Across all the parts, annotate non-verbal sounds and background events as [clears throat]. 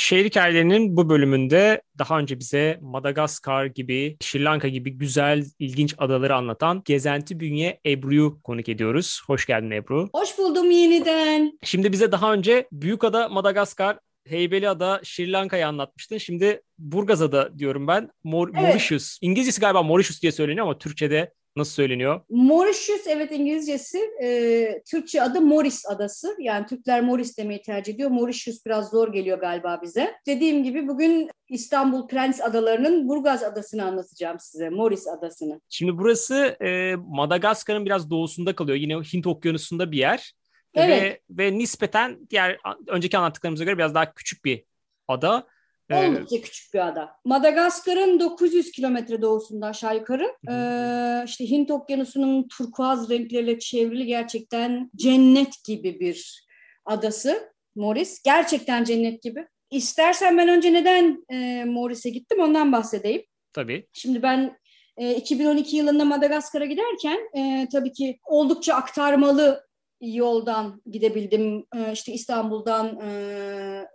Şehir hikayelerinin bu bölümünde daha önce bize Madagaskar gibi, Sri Lanka gibi güzel, ilginç adaları anlatan Gezenti Bünye Ebru'yu konuk ediyoruz. Hoş geldin Ebru. Hoş buldum yeniden. Şimdi bize daha önce Büyükada, Madagaskar, Heybeliada, Sri Lanka'yı anlatmıştın. Şimdi Burgazada diyorum ben. Mor evet. Mauritius. İngilizcesi galiba Mauritius diye söyleniyor ama Türkçe'de Nasıl söyleniyor? Mauritius evet İngilizcesi. E, Türkçe adı Morris Adası. Yani Türkler Morris demeyi tercih ediyor. Mauritius biraz zor geliyor galiba bize. Dediğim gibi bugün İstanbul Prens Adaları'nın Burgaz Adası'nı anlatacağım size. Morris Adası'nı. Şimdi burası e, Madagaskar'ın biraz doğusunda kalıyor. Yine Hint Okyanusu'nda bir yer. Evet. Ve, ve nispeten diğer önceki anlattıklarımıza göre biraz daha küçük bir ada. Oldukça ee, küçük bir ada. Madagaskar'ın 900 kilometre doğusunda aşağı yukarı. Ee, işte Hint Okyanusu'nun turkuaz renkleriyle çevrili gerçekten cennet gibi bir adası. Morris. Gerçekten cennet gibi. İstersen ben önce neden e, Morris'e gittim ondan bahsedeyim. Tabii. Şimdi ben e, 2012 yılında Madagaskar'a giderken e, tabii ki oldukça aktarmalı yoldan gidebildim. E, işte İstanbul'dan e,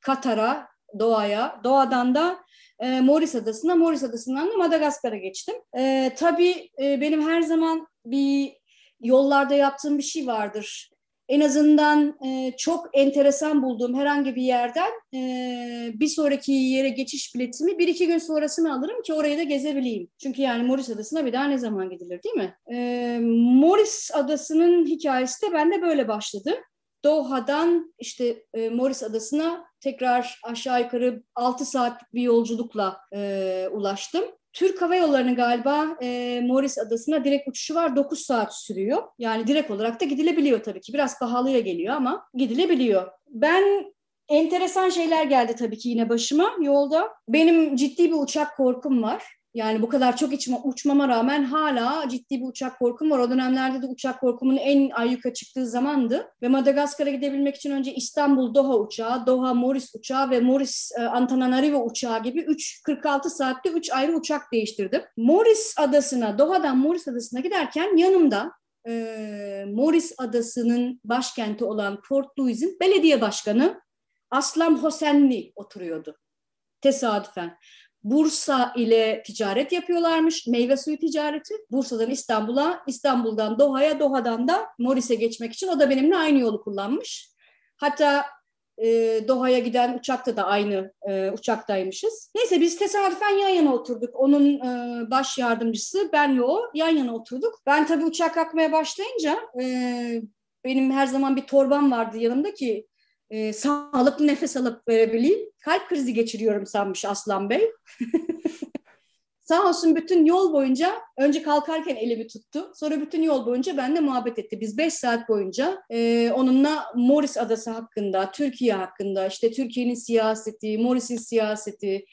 Katar'a, doğaya. Doğadan da e, Morris Adası'na, Morris Adası'ndan da Madagaskar'a geçtim. E, tabii e, benim her zaman bir yollarda yaptığım bir şey vardır. En azından e, çok enteresan bulduğum herhangi bir yerden e, bir sonraki yere geçiş biletimi bir iki gün sonrasını alırım ki orayı da gezebileyim. Çünkü yani Morris Adası'na bir daha ne zaman gidilir değil mi? E, Morris Adası'nın hikayesi de bende böyle başladı. Doha'dan işte e, Morris Adası'na tekrar aşağı yukarı 6 saatlik bir yolculukla e, ulaştım. Türk Hava Yolları'nın galiba e, Morris Adası'na direkt uçuşu var. 9 saat sürüyor. Yani direkt olarak da gidilebiliyor tabii ki. Biraz pahalıya geliyor ama gidilebiliyor. Ben enteresan şeyler geldi tabii ki yine başıma yolda. Benim ciddi bir uçak korkum var. Yani bu kadar çok içme, uçmama rağmen hala ciddi bir uçak korkum var. O dönemlerde de uçak korkumun en ayyuka çıktığı zamandı. Ve Madagaskar'a gidebilmek için önce İstanbul Doha uçağı, Doha Morris uçağı ve Morris e, Antananarivo uçağı gibi 3 46 saatte 3 ayrı uçak değiştirdim. Morris adasına, Doha'dan Morris adasına giderken yanımda e, Morris adasının başkenti olan Port Louis'in belediye başkanı Aslam Hosenli oturuyordu. Tesadüfen. Bursa ile ticaret yapıyorlarmış. Meyve suyu ticareti. Bursa'dan İstanbul'a, İstanbul'dan Doha'ya, Doha'dan da Morris'e geçmek için o da benimle aynı yolu kullanmış. Hatta e, Doha'ya giden uçakta da aynı e, uçaktaymışız. Neyse biz tesadüfen yan yana oturduk. Onun e, baş yardımcısı ben ve o yan yana oturduk. Ben tabii uçak kalkmaya başlayınca e, benim her zaman bir torbam vardı yanımda ki e, sağlıklı nefes alıp verebileyim. Kalp krizi geçiriyorum sanmış Aslan Bey. [laughs] Sağ olsun bütün yol boyunca önce kalkarken elimi tuttu. Sonra bütün yol boyunca benimle muhabbet etti. Biz beş saat boyunca e, onunla Morris Adası hakkında, Türkiye hakkında, işte Türkiye'nin siyaseti, Morris'in siyaseti,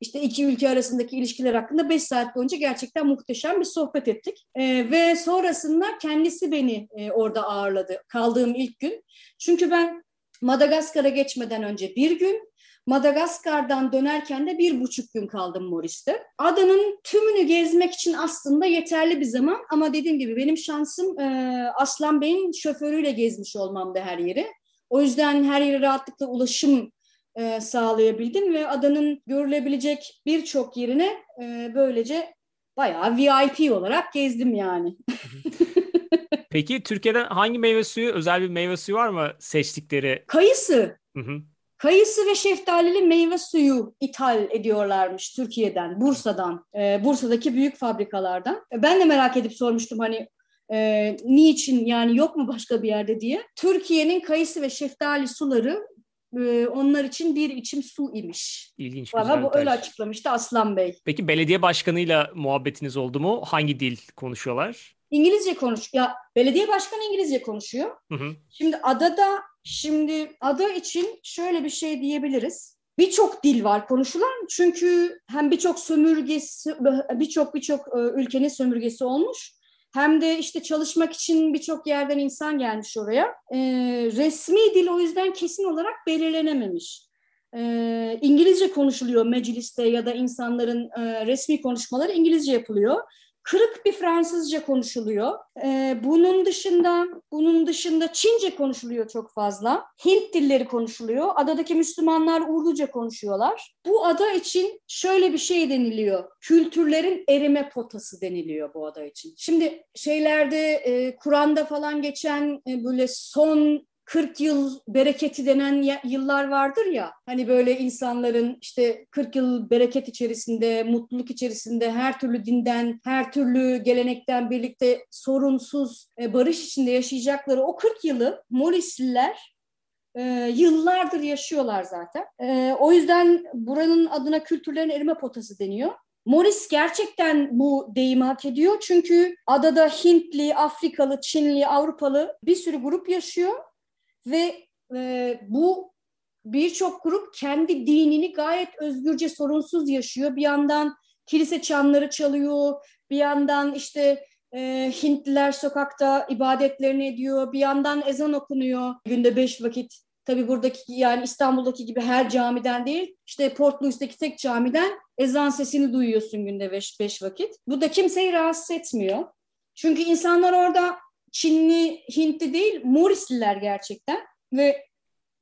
işte iki ülke arasındaki ilişkiler hakkında beş saat boyunca gerçekten muhteşem bir sohbet ettik. E, ve sonrasında kendisi beni e, orada ağırladı kaldığım ilk gün. Çünkü ben Madagaskar'a geçmeden önce bir gün, Madagaskar'dan dönerken de bir buçuk gün kaldım Moris'te. Adanın tümünü gezmek için aslında yeterli bir zaman ama dediğim gibi benim şansım e, Aslan Bey'in şoförüyle gezmiş olmamda her yeri. O yüzden her yere rahatlıkla ulaşım e, sağlayabildim ve adanın görülebilecek birçok yerine e, böylece bayağı VIP olarak gezdim yani. Peki Türkiye'den hangi meyve suyu, özel bir meyve suyu var mı seçtikleri? Kayısı. Hı hı. Kayısı ve şeftalili meyve suyu ithal ediyorlarmış Türkiye'den, Bursa'dan, e, Bursa'daki büyük fabrikalardan. Ben de merak edip sormuştum hani e, niçin yani yok mu başka bir yerde diye. Türkiye'nin kayısı ve şeftali suları e, onlar için bir içim su imiş. İlginç. Bana bu öyle açıklamıştı Aslan Bey. Peki belediye başkanıyla muhabbetiniz oldu mu? Hangi dil konuşuyorlar? İngilizce konuş. Ya belediye başkanı İngilizce konuşuyor. Hı hı. Şimdi adada şimdi ada için şöyle bir şey diyebiliriz. Birçok dil var konuşulan çünkü hem birçok sömürgesi birçok birçok e, ülkenin sömürgesi olmuş hem de işte çalışmak için birçok yerden insan gelmiş oraya. E, resmi dil o yüzden kesin olarak belirlenememiş. E, İngilizce konuşuluyor mecliste ya da insanların e, resmi konuşmaları İngilizce yapılıyor. Kırık bir Fransızca konuşuluyor. Ee, bunun dışında bunun dışında Çince konuşuluyor çok fazla. Hint dilleri konuşuluyor. Adadaki Müslümanlar Urduca konuşuyorlar. Bu ada için şöyle bir şey deniliyor. Kültürlerin erime potası deniliyor bu ada için. Şimdi şeylerde e, Kur'an'da falan geçen e, böyle son 40 yıl bereketi denen yıllar vardır ya hani böyle insanların işte 40 yıl bereket içerisinde, mutluluk içerisinde her türlü dinden, her türlü gelenekten birlikte sorunsuz e, barış içinde yaşayacakları o 40 yılı Morisliler e, yıllardır yaşıyorlar zaten. E, o yüzden buranın adına kültürlerin erime potası deniyor. Morris gerçekten bu deyimi hak ediyor. Çünkü adada Hintli, Afrikalı, Çinli, Avrupalı bir sürü grup yaşıyor ve e, bu birçok grup kendi dinini gayet özgürce sorunsuz yaşıyor. Bir yandan kilise çanları çalıyor, bir yandan işte e, Hintliler sokakta ibadetlerini ediyor, bir yandan ezan okunuyor günde beş vakit. Tabi buradaki yani İstanbul'daki gibi her camiden değil, işte Port Louis'teki tek camiden ezan sesini duyuyorsun günde beş, beş vakit. Bu da kimseyi rahatsız etmiyor. Çünkü insanlar orada Çinli, Hintli değil, Morisliler gerçekten ve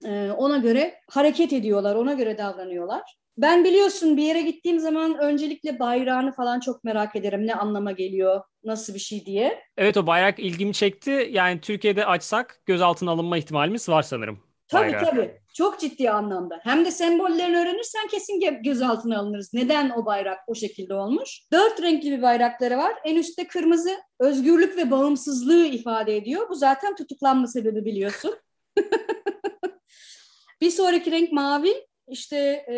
e, ona göre hareket ediyorlar, ona göre davranıyorlar. Ben biliyorsun bir yere gittiğim zaman öncelikle bayrağını falan çok merak ederim. Ne anlama geliyor, nasıl bir şey diye. Evet o bayrak ilgimi çekti. Yani Türkiye'de açsak gözaltına alınma ihtimalimiz var sanırım. Tabii bayrağı. tabii. Çok ciddi anlamda. Hem de sembollerini öğrenirsen kesin gözaltına alınırız. Neden o bayrak o şekilde olmuş? Dört renkli bir bayrakları var. En üstte kırmızı özgürlük ve bağımsızlığı ifade ediyor. Bu zaten tutuklanma sebebi biliyorsun. [laughs] bir sonraki renk mavi. İşte e,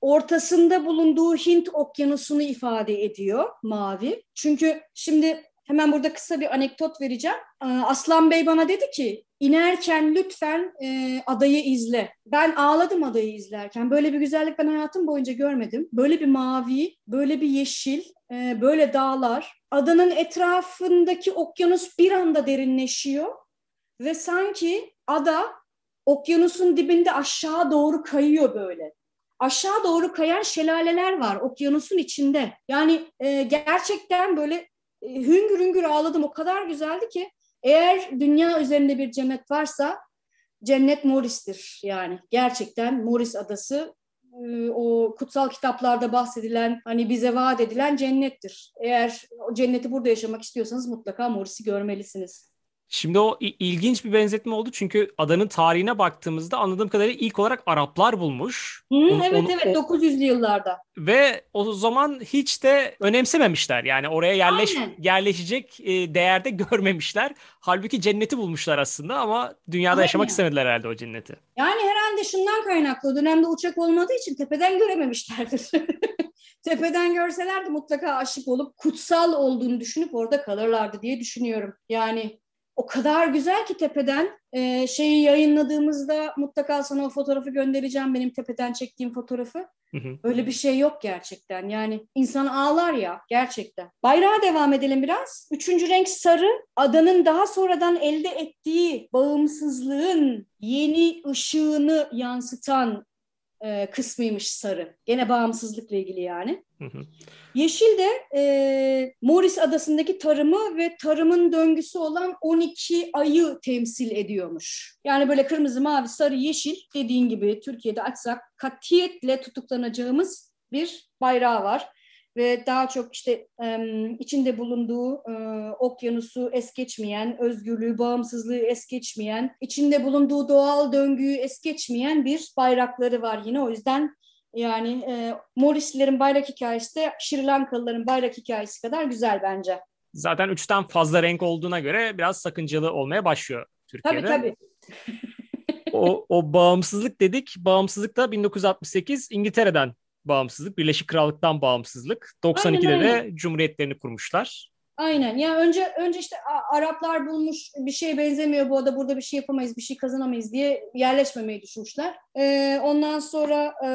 ortasında bulunduğu Hint okyanusunu ifade ediyor mavi. Çünkü şimdi hemen burada kısa bir anekdot vereceğim. Aslan Bey bana dedi ki inerken lütfen e, adayı izle. Ben ağladım adayı izlerken. Böyle bir güzellik ben hayatım boyunca görmedim. Böyle bir mavi, böyle bir yeşil, e, böyle dağlar. Adanın etrafındaki okyanus bir anda derinleşiyor ve sanki ada okyanusun dibinde aşağı doğru kayıyor böyle. Aşağı doğru kayan şelaleler var okyanusun içinde. Yani e, gerçekten böyle hüngür hüngür ağladım. O kadar güzeldi ki eğer dünya üzerinde bir cennet varsa cennet Moris'tir yani. Gerçekten Moris adası e, o kutsal kitaplarda bahsedilen hani bize vaat edilen cennettir. Eğer o cenneti burada yaşamak istiyorsanız mutlaka Moris'i görmelisiniz. Şimdi o ilginç bir benzetme oldu çünkü adanın tarihine baktığımızda anladığım kadarıyla ilk olarak Araplar bulmuş. Hı, onu, evet onu, evet o, 900'lü yıllarda. Ve o zaman hiç de önemsememişler. Yani oraya yerleş Aynen. yerleşecek e, değerde [laughs] görmemişler. Halbuki cenneti bulmuşlar aslında ama dünyada Aynen. yaşamak istemediler herhalde o cenneti. Yani herhalde şundan kaynaklı. O dönemde uçak olmadığı için tepeden görememişlerdir. [laughs] tepeden görselerdi mutlaka aşık olup kutsal olduğunu düşünüp orada kalırlardı diye düşünüyorum. Yani o kadar güzel ki tepeden e, şeyi yayınladığımızda mutlaka sana o fotoğrafı göndereceğim benim tepeden çektiğim fotoğrafı. Hı hı. Öyle bir şey yok gerçekten. Yani insan ağlar ya gerçekten. Bayrağa devam edelim biraz. Üçüncü renk sarı. Adanın daha sonradan elde ettiği bağımsızlığın yeni ışığını yansıtan e, kısmıymış sarı. Gene bağımsızlıkla ilgili yani. Yeşil de e, Morris Adası'ndaki tarımı ve tarımın döngüsü olan 12 ayı temsil ediyormuş. Yani böyle kırmızı, mavi, sarı, yeşil dediğin gibi Türkiye'de açsak katiyetle tutuklanacağımız bir bayrağı var ve daha çok işte içinde bulunduğu okyanusu es geçmeyen, özgürlüğü, bağımsızlığı es geçmeyen, içinde bulunduğu doğal döngüyü es geçmeyen bir bayrakları var yine. O yüzden yani e, Morislilerin bayrak hikayesi de Sri Lankalıların bayrak hikayesi kadar güzel bence. Zaten üçten fazla renk olduğuna göre biraz sakıncalı olmaya başlıyor Türkiye'de. Tabii tabii. o, o bağımsızlık dedik. Bağımsızlık da 1968 İngiltere'den bağımsızlık, Birleşik Krallık'tan bağımsızlık. 92'de aynen, aynen. de cumhuriyetlerini kurmuşlar. Aynen. Ya yani önce önce işte Araplar bulmuş bir şey benzemiyor bu da burada bir şey yapamayız, bir şey kazanamayız diye yerleşmemeyi düşünmüşler. Ee, ondan sonra e,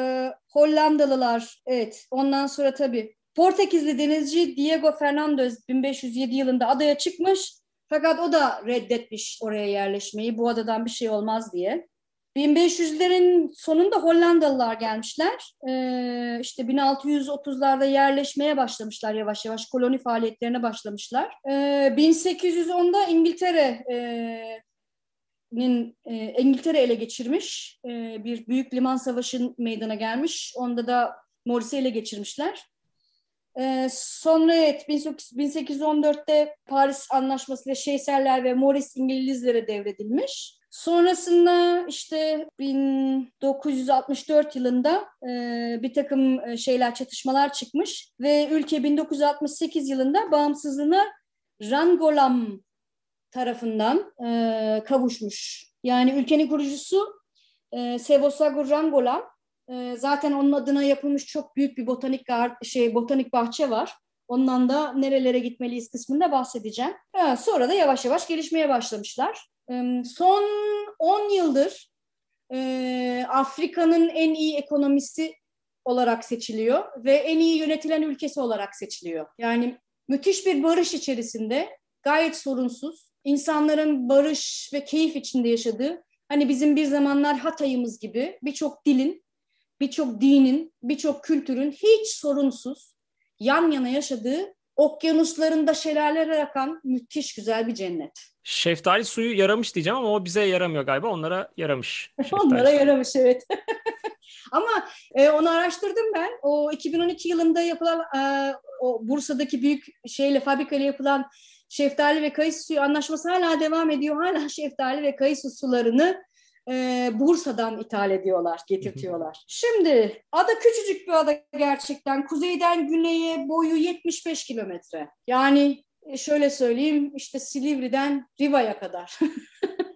Hollandalılar evet. Ondan sonra tabii Portekizli denizci Diego Fernandez 1507 yılında adaya çıkmış. Fakat o da reddetmiş oraya yerleşmeyi. Bu adadan bir şey olmaz diye. 1500'lerin sonunda Hollandalılar gelmişler. Ee, işte 1630'larda yerleşmeye başlamışlar yavaş yavaş. Koloni faaliyetlerine başlamışlar. Ee, 1810'da İngiltere e, e, İngiltere ele geçirmiş. E, bir büyük liman savaşı meydana gelmiş. Onda da Morris'i ele geçirmişler. E, sonra evet 1814'te Paris Anlaşması ile Şeyserler ve Morris İngilizlere devredilmiş. Sonrasında işte 1964 yılında e, bir takım e, şeyler çatışmalar çıkmış ve ülke 1968 yılında bağımsızlığına Rangolam tarafından e, kavuşmuş. Yani ülkenin kurucusu e, Sevosagur Rangolam. E, zaten onun adına yapılmış çok büyük bir botanik şey botanik bahçe var. Ondan da nerelere gitmeliyiz kısmında bahsedeceğim. Ha, sonra da yavaş yavaş gelişmeye başlamışlar. Son 10 yıldır e, Afrika'nın en iyi ekonomisi olarak seçiliyor ve en iyi yönetilen ülkesi olarak seçiliyor. Yani müthiş bir barış içerisinde gayet sorunsuz insanların barış ve keyif içinde yaşadığı, hani bizim bir zamanlar Hatay'ımız gibi birçok dilin, birçok dinin, birçok kültürün hiç sorunsuz yan yana yaşadığı okyanuslarında şelaleler akan müthiş güzel bir cennet. Şeftali suyu yaramış diyeceğim ama o bize yaramıyor galiba. Onlara yaramış. [laughs] Onlara suyu. yaramış evet. [laughs] ama e, onu araştırdım ben. O 2012 yılında yapılan e, o Bursa'daki büyük şeyle fabrikayla yapılan şeftali ve kayısı suyu anlaşması hala devam ediyor. Hala şeftali ve kayısı sularını e, Bursa'dan ithal ediyorlar, getirtiyorlar. Şimdi ada küçücük bir ada gerçekten. Kuzeyden güneye boyu 75 kilometre. Yani e, şöyle söyleyeyim işte Silivri'den Riva'ya kadar. [laughs]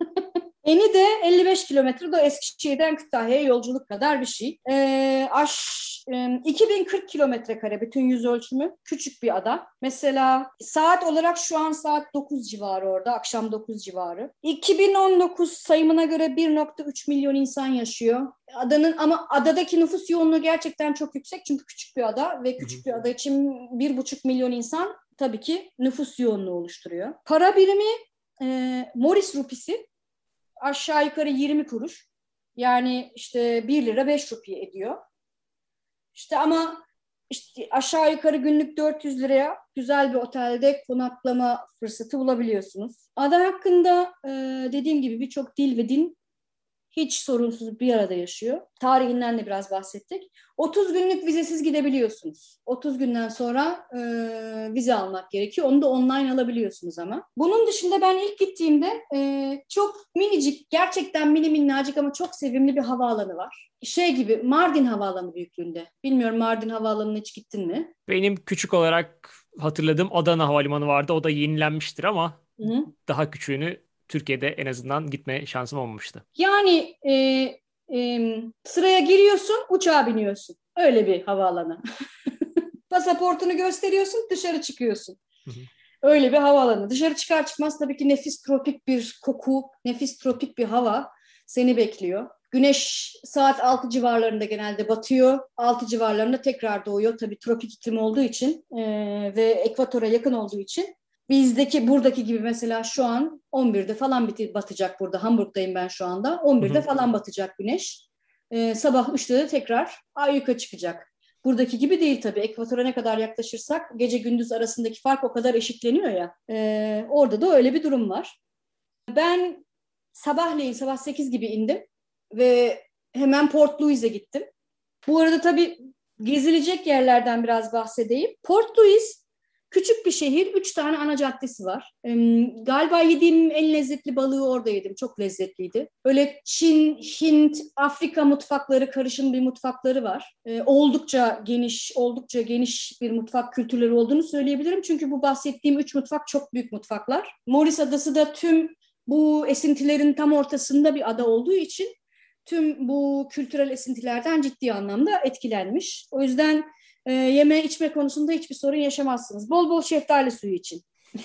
Eni de 55 kilometre. da Eskişehir'den Kütahya'ya yolculuk kadar bir şey. Ee, aş, e, 2040 kilometre kare bütün yüz ölçümü. Küçük bir ada. Mesela saat olarak şu an saat 9 civarı orada. Akşam 9 civarı. 2019 sayımına göre 1.3 milyon insan yaşıyor. Adanın ama adadaki nüfus yoğunluğu gerçekten çok yüksek. Çünkü küçük bir ada ve küçük bir ada için 1.5 milyon insan tabii ki nüfus yoğunluğu oluşturuyor. Para birimi e, Morris rupisi aşağı yukarı 20 kuruş. Yani işte 1 lira 5 rupiye ediyor. İşte ama işte aşağı yukarı günlük 400 liraya güzel bir otelde konaklama fırsatı bulabiliyorsunuz. Ada hakkında dediğim gibi birçok dil ve din hiç sorunsuz bir arada yaşıyor. Tarihinden de biraz bahsettik. 30 günlük vizesiz gidebiliyorsunuz. 30 günden sonra e, vize almak gerekiyor. Onu da online alabiliyorsunuz ama. Bunun dışında ben ilk gittiğimde e, çok minicik, gerçekten mini minnacık ama çok sevimli bir havaalanı var. Şey gibi Mardin Havaalanı büyüklüğünde. Bilmiyorum Mardin Havaalanı'na hiç gittin mi? Benim küçük olarak hatırladığım Adana Havalimanı vardı. O da yenilenmiştir ama Hı-hı. daha küçüğünü Türkiye'de en azından gitme şansım olmamıştı. Yani e, e, sıraya giriyorsun, uçağa biniyorsun. Öyle bir havaalanı. [laughs] Pasaportunu gösteriyorsun, dışarı çıkıyorsun. Öyle bir havaalanı. Dışarı çıkar çıkmaz tabii ki nefis tropik bir koku, nefis tropik bir hava seni bekliyor. Güneş saat 6 civarlarında genelde batıyor. 6 civarlarında tekrar doğuyor. Tabii tropik iklim olduğu için e, ve ekvatora yakın olduğu için bizdeki buradaki gibi mesela şu an 11'de falan biti, batacak burada. Hamburg'dayım ben şu anda. 11'de falan batacak güneş. Ee, sabah 3'te de tekrar ayyuka çıkacak. Buradaki gibi değil tabii. Ekvatora ne kadar yaklaşırsak gece gündüz arasındaki fark o kadar eşitleniyor ya. Ee, orada da öyle bir durum var. Ben sabahleyin sabah 8 gibi indim ve hemen Port Louis'e gittim. Bu arada tabii gezilecek yerlerden biraz bahsedeyim. Port Louis Küçük bir şehir, üç tane ana caddesi var. Galiba yediğim en lezzetli balığı orada yedim. Çok lezzetliydi. Böyle Çin, Hint, Afrika mutfakları, karışım bir mutfakları var. Ee, oldukça geniş, oldukça geniş bir mutfak kültürleri olduğunu söyleyebilirim. Çünkü bu bahsettiğim üç mutfak çok büyük mutfaklar. Morris Adası da tüm bu esintilerin tam ortasında bir ada olduğu için tüm bu kültürel esintilerden ciddi anlamda etkilenmiş. O yüzden e, yeme içme konusunda hiçbir sorun yaşamazsınız. Bol bol şeftali suyu için. [laughs]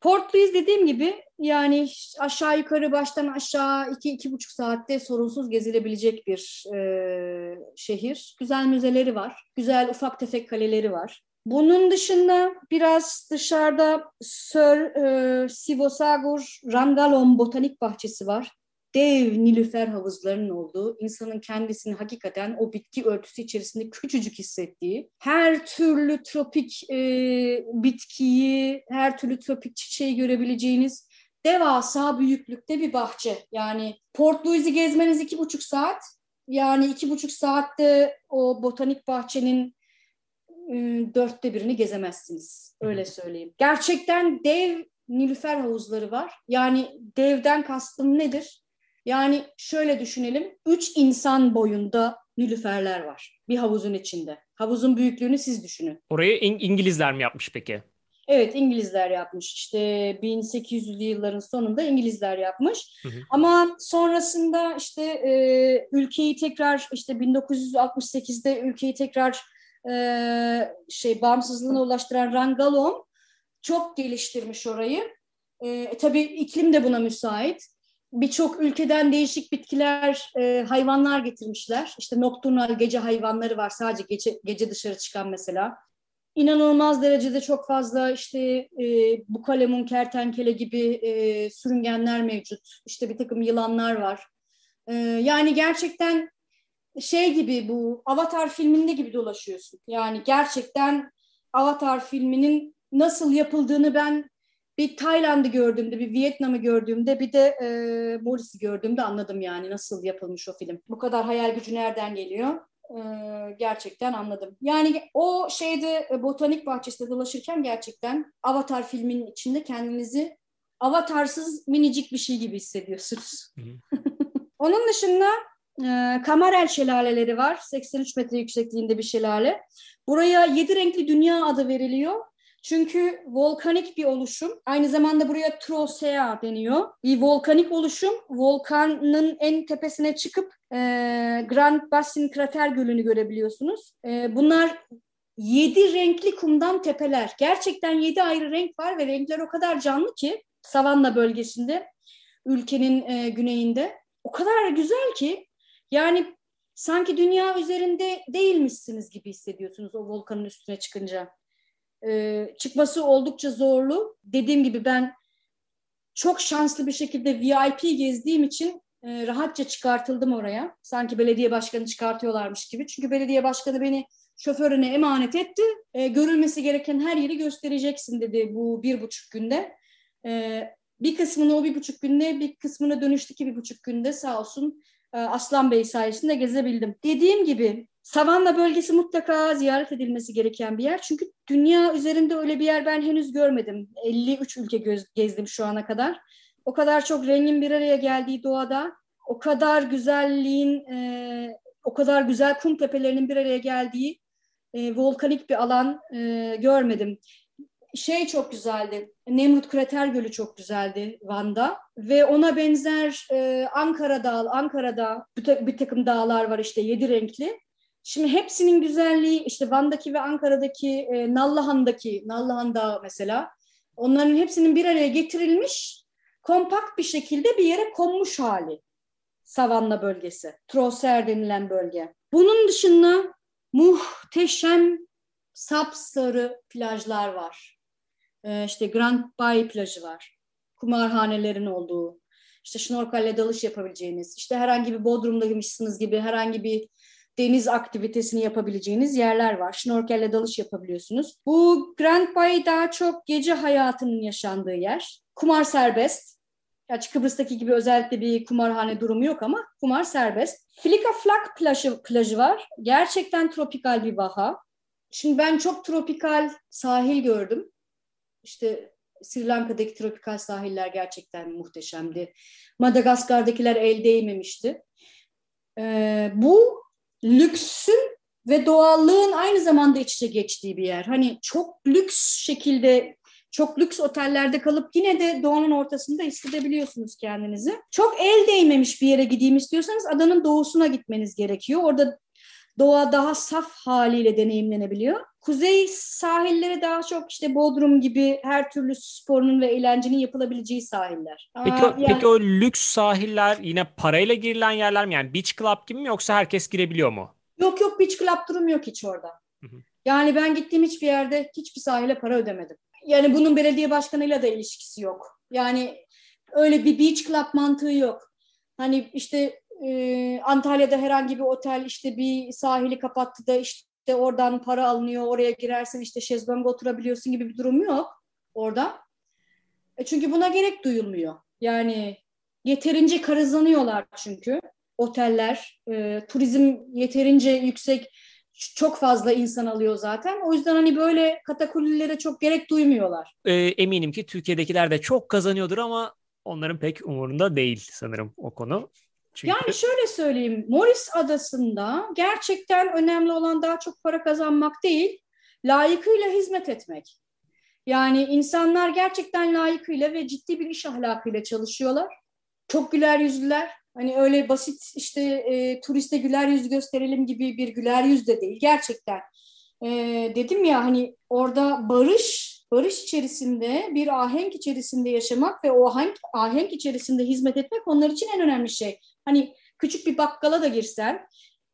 Port Louis dediğim gibi yani aşağı yukarı baştan aşağı iki iki buçuk saatte sorunsuz gezilebilecek bir e, şehir. Güzel müzeleri var. Güzel ufak tefek kaleleri var. Bunun dışında biraz dışarıda Sir e, Sivosagur Rangalom Botanik Bahçesi var. Dev nilüfer havuzlarının olduğu, insanın kendisini hakikaten o bitki örtüsü içerisinde küçücük hissettiği, her türlü tropik e, bitkiyi, her türlü tropik çiçeği görebileceğiniz devasa büyüklükte bir bahçe. Yani Port Louis'i gezmeniz iki buçuk saat. Yani iki buçuk saatte o botanik bahçenin e, dörtte birini gezemezsiniz. Öyle söyleyeyim. Gerçekten dev nilüfer havuzları var. Yani devden kastım nedir? Yani şöyle düşünelim. Üç insan boyunda nilüferler var bir havuzun içinde. Havuzun büyüklüğünü siz düşünün. Orayı İng- İngilizler mi yapmış peki? Evet İngilizler yapmış. İşte 1800'lü yılların sonunda İngilizler yapmış. Hı hı. Ama sonrasında işte e, ülkeyi tekrar işte 1968'de ülkeyi tekrar e, şey bağımsızlığına ulaştıran Rangalom çok geliştirmiş orayı. E, tabii iklim de buna müsait. Birçok ülkeden değişik bitkiler, e, hayvanlar getirmişler. İşte nokturnal gece hayvanları var. Sadece gece, gece dışarı çıkan mesela. İnanılmaz derecede çok fazla işte e, bukalemun, kertenkele gibi e, sürüngenler mevcut. İşte bir takım yılanlar var. E, yani gerçekten şey gibi bu Avatar filminde gibi dolaşıyorsun. Yani gerçekten Avatar filminin nasıl yapıldığını ben bir Tayland'ı gördüğümde, bir Vietnam'ı gördüğümde, bir de e, Morris'i gördüğümde anladım yani nasıl yapılmış o film. Bu kadar hayal gücü nereden geliyor? E, gerçekten anladım. Yani o şeyde e, botanik bahçesinde dolaşırken gerçekten Avatar filminin içinde kendinizi avatarsız minicik bir şey gibi hissediyorsunuz. [laughs] Onun dışında e, Kamarel şelaleleri var. 83 metre yüksekliğinde bir şelale. Buraya yedi renkli dünya adı veriliyor. Çünkü volkanik bir oluşum. Aynı zamanda buraya Trosea deniyor. Bir volkanik oluşum. Volkanın en tepesine çıkıp e, Grand Basin Krater Gölü'nü görebiliyorsunuz. E, bunlar yedi renkli kumdan tepeler. Gerçekten yedi ayrı renk var ve renkler o kadar canlı ki Savanna bölgesinde, ülkenin e, güneyinde. O kadar güzel ki yani sanki dünya üzerinde değilmişsiniz gibi hissediyorsunuz o volkanın üstüne çıkınca e, çıkması oldukça zorlu. Dediğim gibi ben çok şanslı bir şekilde VIP gezdiğim için e, rahatça çıkartıldım oraya. Sanki belediye başkanı çıkartıyorlarmış gibi. Çünkü belediye başkanı beni şoförüne emanet etti. E, görülmesi gereken her yeri göstereceksin dedi bu bir buçuk günde. Bir kısmını o bir buçuk günde, bir kısmını dönüşteki bir buçuk günde sağ olsun Aslan Bey sayesinde gezebildim. Dediğim gibi Savanna bölgesi mutlaka ziyaret edilmesi gereken bir yer. Çünkü dünya üzerinde öyle bir yer ben henüz görmedim. 53 ülke göz, gezdim şu ana kadar. O kadar çok rengin bir araya geldiği doğada, o kadar güzelliğin, e, o kadar güzel kum tepelerinin bir araya geldiği e, volkanik bir alan e, görmedim. Şey çok güzeldi, Nemrut Krater Gölü çok güzeldi Van'da ve ona benzer e, Ankara Dağı, Ankara'da bir, bir takım dağlar var işte yedi renkli. Şimdi hepsinin güzelliği işte Van'daki ve Ankara'daki, e, Nallıhan'daki, Nallıhan Dağı mesela onların hepsinin bir araya getirilmiş kompakt bir şekilde bir yere konmuş hali. Savanna bölgesi, Troser denilen bölge. Bunun dışında muhteşem sapsarı plajlar var. Ee, işte Grand Bay plajı var. Kumarhanelerin olduğu, işte şnorkelle dalış yapabileceğiniz, işte herhangi bir Bodrum'daymışsınız gibi herhangi bir deniz aktivitesini yapabileceğiniz yerler var. Şnorkelle dalış yapabiliyorsunuz. Bu Grand Bay daha çok gece hayatının yaşandığı yer. Kumar serbest. Gerçi Kıbrıs'taki gibi özellikle bir kumarhane durumu yok ama kumar serbest. Flika Flak plajı, plajı var. Gerçekten tropikal bir vaha. Şimdi ben çok tropikal sahil gördüm. İşte Sri Lanka'daki tropikal sahiller gerçekten muhteşemdi. Madagaskar'dakiler el değmemişti. Ee, bu lüksün ve doğallığın aynı zamanda iç içe geçtiği bir yer. Hani çok lüks şekilde çok lüks otellerde kalıp yine de doğanın ortasında hissedebiliyorsunuz kendinizi. Çok el değmemiş bir yere gideyim istiyorsanız adanın doğusuna gitmeniz gerekiyor. Orada doğa daha saf haliyle deneyimlenebiliyor. Kuzey sahilleri daha çok işte Bodrum gibi her türlü sporun ve eğlencenin yapılabileceği sahiller. Peki, o, yani... peki o lüks sahiller yine parayla girilen yerler mi? Yani beach club gibi mi yoksa herkes girebiliyor mu? Yok yok beach club durum yok hiç orada. Hı hı. Yani ben gittiğim hiçbir yerde hiçbir sahile para ödemedim. Yani bunun belediye başkanıyla da ilişkisi yok. Yani öyle bir beach club mantığı yok. Hani işte e, Antalya'da herhangi bir otel işte bir sahili kapattı da işte oradan para alınıyor, oraya girersen işte şezlonga oturabiliyorsun gibi bir durum yok orada. E çünkü buna gerek duyulmuyor. Yani yeterince kazanıyorlar çünkü oteller, e, turizm yeterince yüksek, çok fazla insan alıyor zaten. O yüzden hani böyle katakullilere çok gerek duymuyorlar. E, eminim ki Türkiye'dekiler de çok kazanıyordur ama onların pek umurunda değil sanırım o konu. Çünkü... Yani şöyle söyleyeyim, Morris Adası'nda gerçekten önemli olan daha çok para kazanmak değil, layıkıyla hizmet etmek. Yani insanlar gerçekten layıkıyla ve ciddi bir iş ahlakıyla çalışıyorlar. Çok güler yüzlüler. Hani öyle basit işte e, turiste güler yüz gösterelim gibi bir güler yüz de değil. Gerçekten e, dedim ya hani orada barış, barış içerisinde bir ahenk içerisinde yaşamak ve o ahenk, ahenk içerisinde hizmet etmek onlar için en önemli şey. Hani küçük bir bakkala da girsen,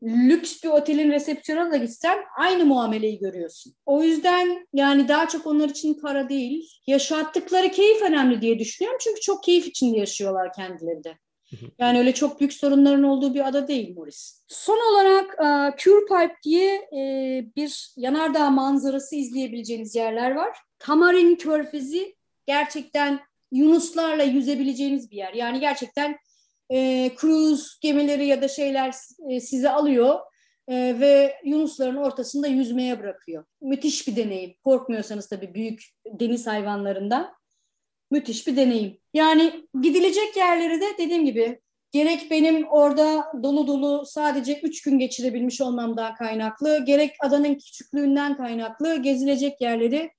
lüks bir otelin resepsiyonuna da gitsen aynı muameleyi görüyorsun. O yüzden yani daha çok onlar için para değil, yaşattıkları keyif önemli diye düşünüyorum. Çünkü çok keyif içinde yaşıyorlar kendileri de. Yani öyle çok büyük sorunların olduğu bir ada değil Morris. Son olarak uh, diye e, bir yanardağ manzarası izleyebileceğiniz yerler var. Tamarin Körfezi gerçekten yunuslarla yüzebileceğiniz bir yer. Yani gerçekten e, cruise gemileri ya da şeyler e, sizi alıyor e, ve yunusların ortasında yüzmeye bırakıyor. Müthiş bir deneyim. Korkmuyorsanız tabii büyük deniz hayvanlarından. Müthiş bir deneyim. Yani gidilecek yerleri de dediğim gibi gerek benim orada dolu dolu sadece üç gün geçirebilmiş olmamdan kaynaklı, gerek adanın küçüklüğünden kaynaklı gezilecek yerleri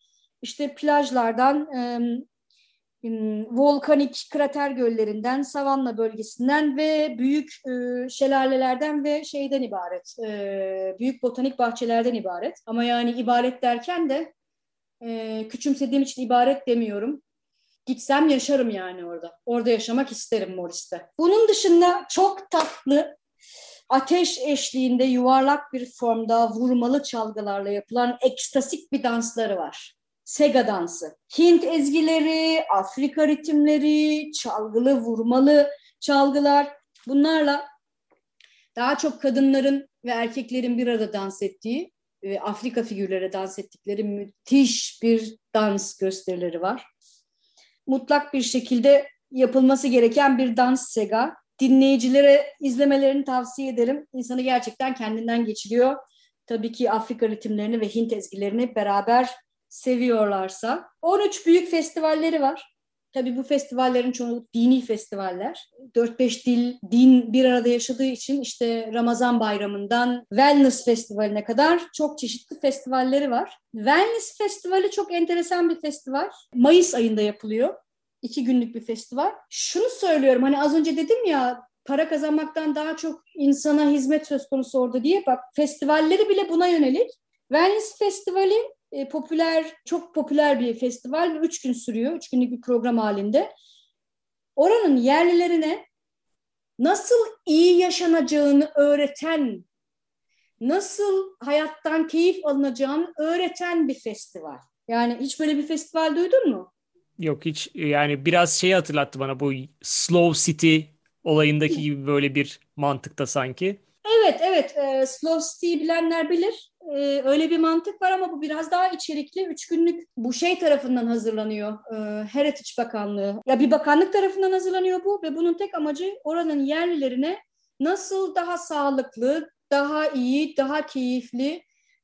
işte plajlardan, volkanik krater göllerinden, savanna bölgesinden ve büyük şelalelerden ve şeyden ibaret. Büyük botanik bahçelerden ibaret. Ama yani ibaret derken de küçümsediğim için ibaret demiyorum. Gitsem yaşarım yani orada. Orada yaşamak isterim Morris'te. Bunun dışında çok tatlı ateş eşliğinde yuvarlak bir formda vurmalı çalgılarla yapılan ekstasik bir dansları var. Sega dansı. Hint ezgileri, Afrika ritimleri, çalgılı, vurmalı çalgılar. Bunlarla daha çok kadınların ve erkeklerin bir arada dans ettiği ve Afrika figürlere dans ettikleri müthiş bir dans gösterileri var. Mutlak bir şekilde yapılması gereken bir dans sega. Dinleyicilere izlemelerini tavsiye ederim. İnsanı gerçekten kendinden geçiriyor. Tabii ki Afrika ritimlerini ve Hint ezgilerini beraber seviyorlarsa. 13 büyük festivalleri var. Tabii bu festivallerin çoğu dini festivaller. 4-5 dil, din bir arada yaşadığı için işte Ramazan bayramından Wellness Festivali'ne kadar çok çeşitli festivalleri var. Wellness Festivali çok enteresan bir festival. Mayıs ayında yapılıyor. İki günlük bir festival. Şunu söylüyorum hani az önce dedim ya para kazanmaktan daha çok insana hizmet söz konusu orada diye. Bak festivalleri bile buna yönelik. Wellness Festivali e, popüler, çok popüler bir festival ve üç gün sürüyor. Üç günlük bir program halinde. Oranın yerlilerine nasıl iyi yaşanacağını öğreten, nasıl hayattan keyif alınacağını öğreten bir festival. Yani hiç böyle bir festival duydun mu? Yok hiç yani biraz şeyi hatırlattı bana bu Slow City olayındaki gibi böyle bir mantıkta sanki. Evet evet e, Slow City'yi bilenler bilir e, öyle bir mantık var ama bu biraz daha içerikli. Üç günlük bu şey tarafından hazırlanıyor. E, Heritage Bakanlığı. Ya bir bakanlık tarafından hazırlanıyor bu ve bunun tek amacı oranın yerlilerine nasıl daha sağlıklı, daha iyi, daha keyifli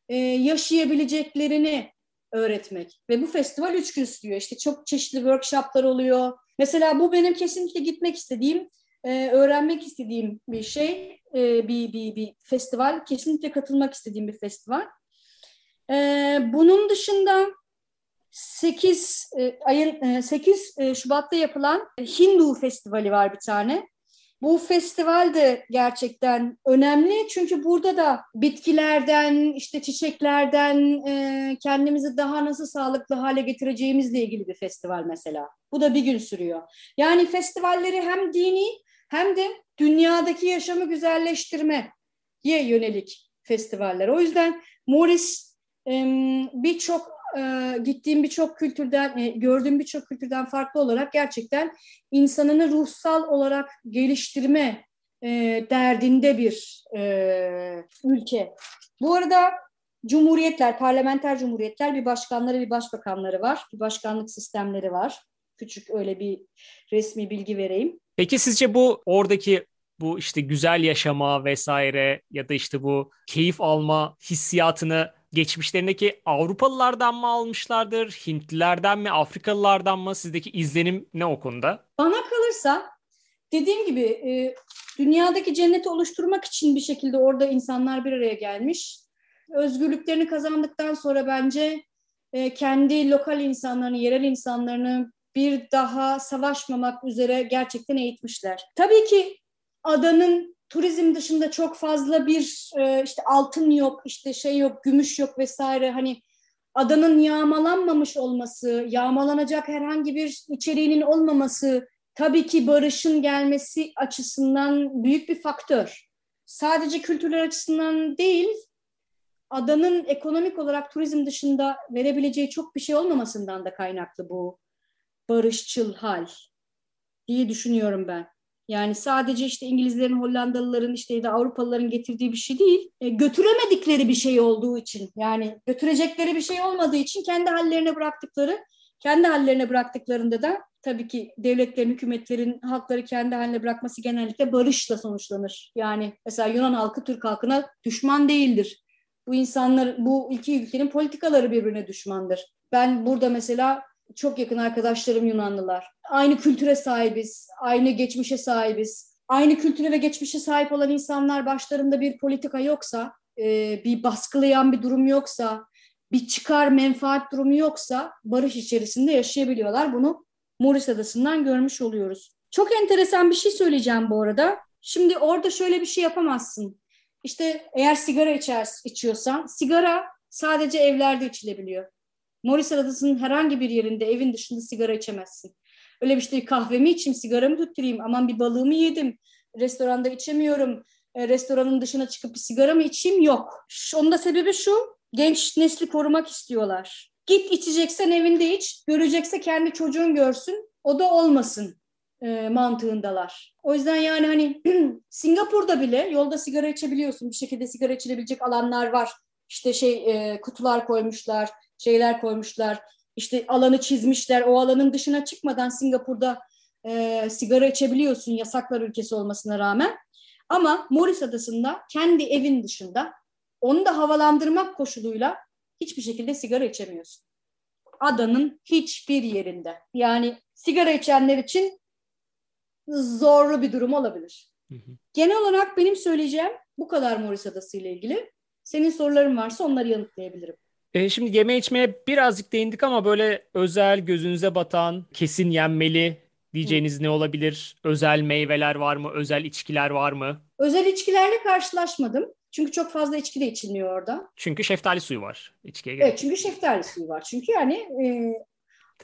e, yaşayabileceklerini öğretmek. Ve bu festival üç gün sürüyor. İşte çok çeşitli workshoplar oluyor. Mesela bu benim kesinlikle gitmek istediğim, e, öğrenmek istediğim bir şey e, bir, bir, bir festival. Kesinlikle katılmak istediğim bir festival. E, bunun dışında 8 e, ayın e, 8 e, Şubat'ta yapılan Hindu Festivali var bir tane. Bu festival de gerçekten önemli çünkü burada da bitkilerden, işte çiçeklerden e, kendimizi daha nasıl sağlıklı hale getireceğimizle ilgili bir festival mesela. Bu da bir gün sürüyor. Yani festivalleri hem dini hem de dünyadaki yaşamı güzelleştirmeye yönelik festivaller. O yüzden Morris birçok e, gittiğim birçok kültürden, e, gördüğüm birçok kültürden farklı olarak gerçekten insanını ruhsal olarak geliştirme e, derdinde bir ülke. Bu arada cumhuriyetler, parlamenter cumhuriyetler bir başkanları bir başbakanları var. Bir başkanlık sistemleri var. Küçük öyle bir resmi bilgi vereyim. Peki sizce bu oradaki bu işte güzel yaşama vesaire ya da işte bu keyif alma hissiyatını geçmişlerindeki Avrupalılardan mı almışlardır, Hintlilerden mi, Afrikalılardan mı? Sizdeki izlenim ne o konuda? Bana kalırsa dediğim gibi e, dünyadaki cenneti oluşturmak için bir şekilde orada insanlar bir araya gelmiş. Özgürlüklerini kazandıktan sonra bence e, kendi lokal insanlarını, yerel insanlarını bir daha savaşmamak üzere gerçekten eğitmişler. Tabii ki adanın turizm dışında çok fazla bir e, işte altın yok, işte şey yok, gümüş yok vesaire hani adanın yağmalanmamış olması, yağmalanacak herhangi bir içeriğinin olmaması tabii ki barışın gelmesi açısından büyük bir faktör. Sadece kültürler açısından değil, adanın ekonomik olarak turizm dışında verebileceği çok bir şey olmamasından da kaynaklı bu barışçıl hal diye düşünüyorum ben. Yani sadece işte İngilizlerin, Hollandalıların işte da Avrupalıların getirdiği bir şey değil. E, götüremedikleri bir şey olduğu için yani götürecekleri bir şey olmadığı için kendi hallerine bıraktıkları, kendi hallerine bıraktıklarında da tabii ki devletlerin, hükümetlerin halkları kendi haline bırakması genellikle barışla sonuçlanır. Yani mesela Yunan halkı Türk halkına düşman değildir. Bu insanlar, bu iki ülkenin politikaları birbirine düşmandır. Ben burada mesela çok yakın arkadaşlarım Yunanlılar. Aynı kültüre sahibiz, aynı geçmişe sahibiz. Aynı kültüre ve geçmişe sahip olan insanlar başlarında bir politika yoksa, e, bir baskılayan bir durum yoksa, bir çıkar menfaat durumu yoksa barış içerisinde yaşayabiliyorlar. Bunu Morris Adası'ndan görmüş oluyoruz. Çok enteresan bir şey söyleyeceğim bu arada. Şimdi orada şöyle bir şey yapamazsın. İşte eğer sigara içer, içiyorsan sigara sadece evlerde içilebiliyor. Morris Adası'nın herhangi bir yerinde evin dışında sigara içemezsin. Öyle bir şey kahvemi içeyim, sigaramı tutturayım, aman bir balığımı yedim, restoranda içemiyorum, e, restoranın dışına çıkıp bir sigara mı içeyim yok. Onun da sebebi şu, genç nesli korumak istiyorlar. Git içeceksen evinde iç, görecekse kendi çocuğun görsün, o da olmasın e, mantığındalar. O yüzden yani hani [clears throat] Singapur'da bile yolda sigara içebiliyorsun. Bir şekilde sigara içilebilecek alanlar var. İşte şey e, kutular koymuşlar, şeyler koymuşlar. İşte alanı çizmişler. O alanın dışına çıkmadan Singapur'da e, sigara içebiliyorsun yasaklar ülkesi olmasına rağmen. Ama Morris Adası'nda kendi evin dışında onu da havalandırmak koşuluyla hiçbir şekilde sigara içemiyorsun. Adanın hiçbir yerinde. Yani sigara içenler için zorlu bir durum olabilir. Hı hı. Genel olarak benim söyleyeceğim bu kadar Morris Adası ile ilgili. Senin soruların varsa onları yanıtlayabilirim. E, şimdi yeme içmeye birazcık değindik ama böyle özel gözünüze batan, kesin yenmeli diyeceğiniz ne olabilir? Özel meyveler var mı? Özel içkiler var mı? Özel içkilerle karşılaşmadım. Çünkü çok fazla içki de içilmiyor orada. Çünkü şeftali suyu var içkiye gerek. Evet çünkü şeftali suyu var. Çünkü yani e,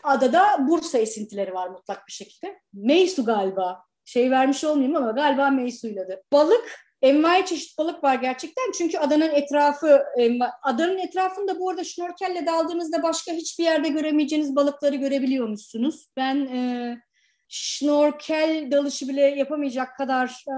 adada Bursa esintileri var mutlak bir şekilde. Meysu galiba. Şey vermiş olmayayım ama galiba Meysu'yladı. Balık envai çeşit balık var gerçekten. Çünkü adanın etrafı, adanın etrafında bu arada şnorkelle daldığınızda başka hiçbir yerde göremeyeceğiniz balıkları görebiliyormuşsunuz. Ben e, şnorkel dalışı bile yapamayacak kadar e,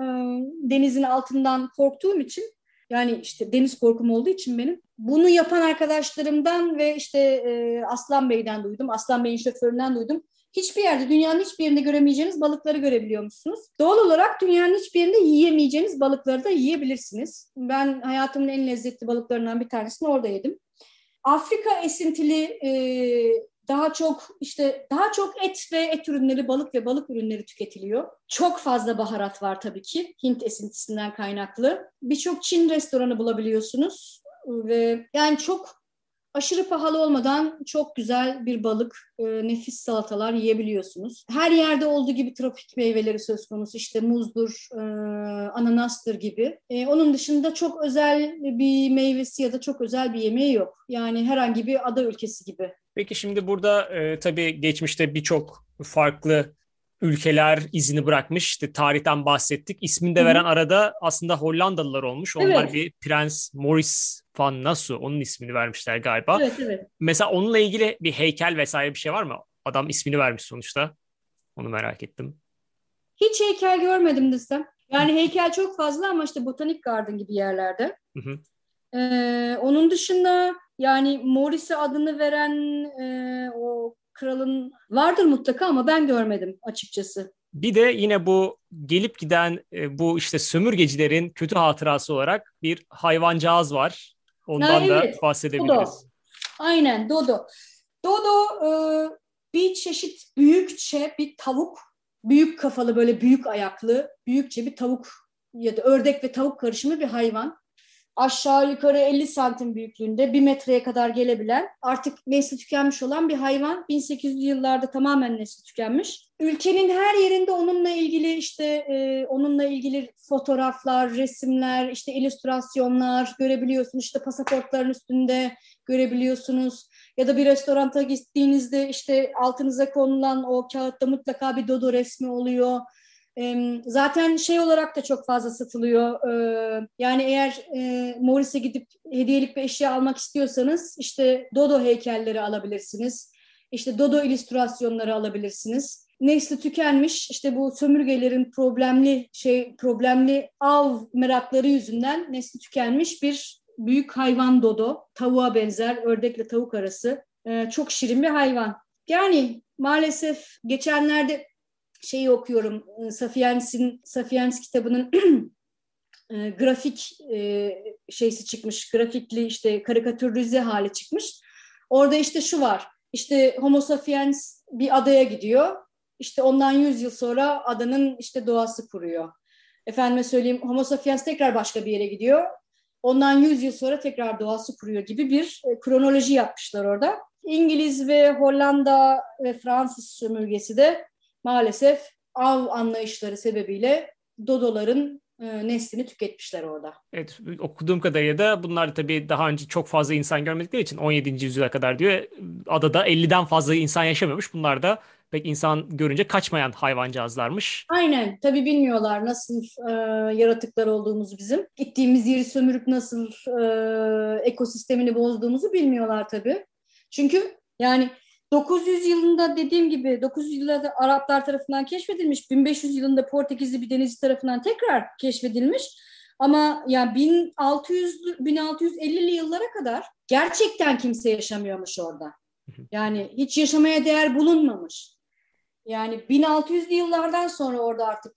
denizin altından korktuğum için yani işte deniz korkum olduğu için benim. Bunu yapan arkadaşlarımdan ve işte e, Aslan Bey'den duydum. Aslan Bey'in şoföründen duydum hiçbir yerde, dünyanın hiçbir yerinde göremeyeceğiniz balıkları görebiliyor musunuz? Doğal olarak dünyanın hiçbir yerinde yiyemeyeceğiniz balıkları da yiyebilirsiniz. Ben hayatımın en lezzetli balıklarından bir tanesini orada yedim. Afrika esintili e, daha çok işte daha çok et ve et ürünleri, balık ve balık ürünleri tüketiliyor. Çok fazla baharat var tabii ki Hint esintisinden kaynaklı. Birçok Çin restoranı bulabiliyorsunuz ve yani çok aşırı pahalı olmadan çok güzel bir balık, e, nefis salatalar yiyebiliyorsunuz. Her yerde olduğu gibi tropik meyveleri söz konusu. İşte muzdur, e, ananastır gibi. E, onun dışında çok özel bir meyvesi ya da çok özel bir yemeği yok. Yani herhangi bir ada ülkesi gibi. Peki şimdi burada e, tabii geçmişte birçok farklı ülkeler izini bırakmış. İşte tarihten bahsettik. İsmini de veren Hı-hı. arada aslında Hollandalılar olmuş. Onlar evet. bir Prens Maurice van Nassau onun ismini vermişler galiba. Evet, evet. Mesela onunla ilgili bir heykel vesaire bir şey var mı? Adam ismini vermiş sonuçta. Onu merak ettim. Hiç heykel görmedim desem. Yani heykel çok fazla ama işte botanik garden gibi yerlerde. Hı hı. Ee, onun dışında yani Morris'e adını veren e, o kralın vardır mutlaka ama ben görmedim açıkçası. Bir de yine bu gelip giden e, bu işte sömürgecilerin kötü hatırası olarak bir hayvancağız var. Ondan ha, evet. da bahsedebiliriz. Dodo. Aynen Dodo. Dodo e, bir çeşit büyükçe bir tavuk. Büyük kafalı böyle büyük ayaklı, büyükçe bir tavuk ya da ördek ve tavuk karışımı bir hayvan aşağı yukarı 50 santim büyüklüğünde bir metreye kadar gelebilen artık nesli tükenmiş olan bir hayvan. 1800'lü yıllarda tamamen nesli tükenmiş. Ülkenin her yerinde onunla ilgili işte e, onunla ilgili fotoğraflar, resimler, işte illüstrasyonlar görebiliyorsunuz. İşte pasaportların üstünde görebiliyorsunuz. Ya da bir restoranta gittiğinizde işte altınıza konulan o kağıtta mutlaka bir dodo resmi oluyor. Zaten şey olarak da çok fazla satılıyor. Yani eğer Morris'e gidip hediyelik bir eşya almak istiyorsanız işte Dodo heykelleri alabilirsiniz. İşte Dodo illüstrasyonları alabilirsiniz. Nesli tükenmiş işte bu sömürgelerin problemli şey problemli av merakları yüzünden nesli tükenmiş bir büyük hayvan dodo. Tavuğa benzer ördekle tavuk arası. Çok şirin bir hayvan. Yani maalesef geçenlerde şeyi okuyorum. E, Sapiens'in Sapiens kitabının [clears throat] e, grafik e, şeysi çıkmış. Grafikli işte karikatürize hali çıkmış. Orada işte şu var. İşte Homo sapiens bir adaya gidiyor. İşte ondan 100 yıl sonra adanın işte doğası kuruyor. Efendime söyleyeyim Homo sapiens tekrar başka bir yere gidiyor. Ondan 100 yıl sonra tekrar doğası kuruyor gibi bir e, kronoloji yapmışlar orada. İngiliz ve Hollanda ve Fransız sömürgesi de maalesef av anlayışları sebebiyle dodoların e, neslini tüketmişler orada. Evet okuduğum kadarıyla da bunlar tabii daha önce çok fazla insan görmedikleri için 17. yüzyıla kadar diyor adada 50'den fazla insan yaşamıyormuş. Bunlar da pek insan görünce kaçmayan hayvancağızlarmış. Aynen. Tabii bilmiyorlar nasıl e, yaratıklar olduğumuzu bizim. Gittiğimiz yeri sömürüp nasıl e, ekosistemini bozduğumuzu bilmiyorlar tabii. Çünkü yani 900 yılında dediğim gibi 900 yılında Araplar tarafından keşfedilmiş, 1500 yılında Portekizli bir denizci tarafından tekrar keşfedilmiş. Ama yani 1600 1650'li yıllara kadar gerçekten kimse yaşamıyormuş orada. Yani hiç yaşamaya değer bulunmamış. Yani 1600'lü yıllardan sonra orada artık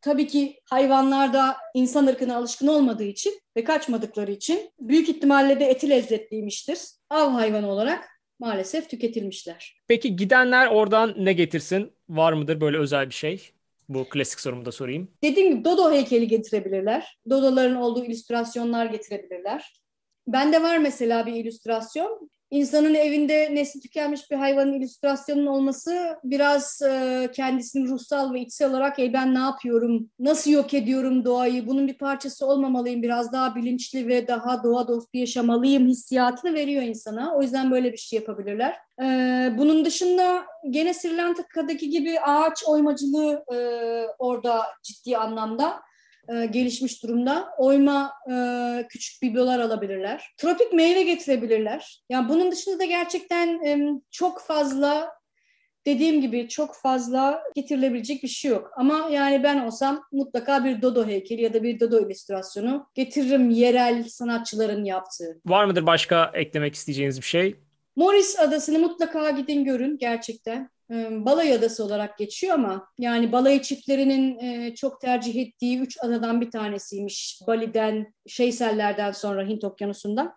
tabii ki hayvanlar da insan ırkına alışkın olmadığı için ve kaçmadıkları için büyük ihtimalle de eti lezzetliymiştir. Av hayvanı olarak maalesef tüketilmişler. Peki gidenler oradan ne getirsin? Var mıdır böyle özel bir şey? Bu klasik sorumu da sorayım. Dediğim gibi Dodo heykeli getirebilirler. Dodoların olduğu illüstrasyonlar getirebilirler. Bende var mesela bir illüstrasyon insanın evinde nesli tükenmiş bir hayvanın illüstrasyonunun olması biraz e, kendisini ruhsal ve içsel olarak e, ben ne yapıyorum, nasıl yok ediyorum doğayı, bunun bir parçası olmamalıyım, biraz daha bilinçli ve daha doğa dostu yaşamalıyım hissiyatını veriyor insana. O yüzden böyle bir şey yapabilirler. E, bunun dışında gene Sri Lanka'daki gibi ağaç oymacılığı e, orada ciddi anlamda e, gelişmiş durumda. Oyma e, küçük biblolar alabilirler. Tropik meyve getirebilirler. Yani bunun dışında da gerçekten e, çok fazla dediğim gibi çok fazla getirilebilecek bir şey yok. Ama yani ben olsam mutlaka bir Dodo heykeli ya da bir Dodo illüstrasyonu getiririm yerel sanatçıların yaptığı. Var mıdır başka eklemek isteyeceğiniz bir şey? Morris Adası'nı mutlaka gidin görün gerçekten. Balay Adası olarak geçiyor ama yani balayı çiftlerinin çok tercih ettiği üç adadan bir tanesiymiş. Bali'den, Şeyseller'den sonra Hint Okyanusu'ndan.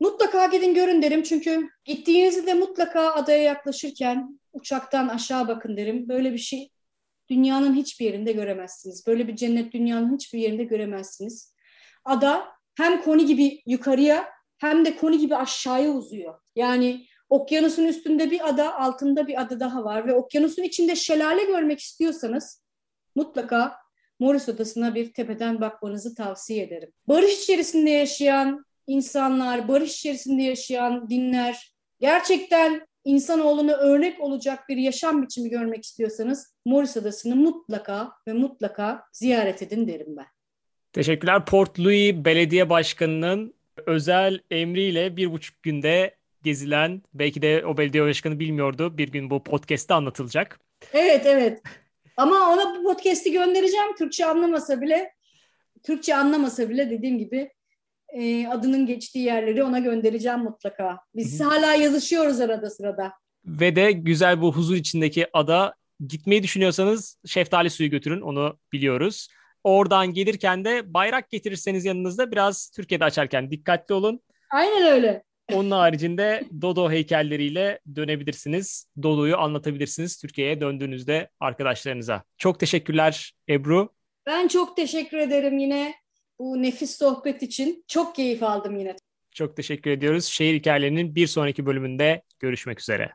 Mutlaka gidin görün derim çünkü gittiğinizde mutlaka adaya yaklaşırken uçaktan aşağı bakın derim. Böyle bir şey dünyanın hiçbir yerinde göremezsiniz. Böyle bir cennet dünyanın hiçbir yerinde göremezsiniz. Ada hem koni gibi yukarıya hem de koni gibi aşağıya uzuyor. Yani Okyanusun üstünde bir ada, altında bir ada daha var ve okyanusun içinde şelale görmek istiyorsanız mutlaka Morris Adası'na bir tepeden bakmanızı tavsiye ederim. Barış içerisinde yaşayan insanlar, barış içerisinde yaşayan dinler gerçekten insanoğluna örnek olacak bir yaşam biçimi görmek istiyorsanız Morris Adası'nı mutlaka ve mutlaka ziyaret edin derim ben. Teşekkürler. Port Louis Belediye Başkanı'nın özel emriyle bir buçuk günde gezilen, belki de o belediye başkanı bilmiyordu, bir gün bu podcast'te anlatılacak. Evet, evet. Ama ona bu podcast'i göndereceğim. Türkçe anlamasa bile, Türkçe anlamasa bile dediğim gibi e, adının geçtiği yerleri ona göndereceğim mutlaka. Biz Hı-hı. hala yazışıyoruz arada sırada. Ve de güzel bu huzur içindeki ada gitmeyi düşünüyorsanız şeftali suyu götürün onu biliyoruz. Oradan gelirken de bayrak getirirseniz yanınızda biraz Türkiye'de açarken dikkatli olun. Aynen öyle. Onun haricinde Dodo heykelleriyle dönebilirsiniz. Dodo'yu anlatabilirsiniz Türkiye'ye döndüğünüzde arkadaşlarınıza. Çok teşekkürler Ebru. Ben çok teşekkür ederim yine bu nefis sohbet için. Çok keyif aldım yine. Çok teşekkür ediyoruz. Şehir hikayelerinin bir sonraki bölümünde görüşmek üzere.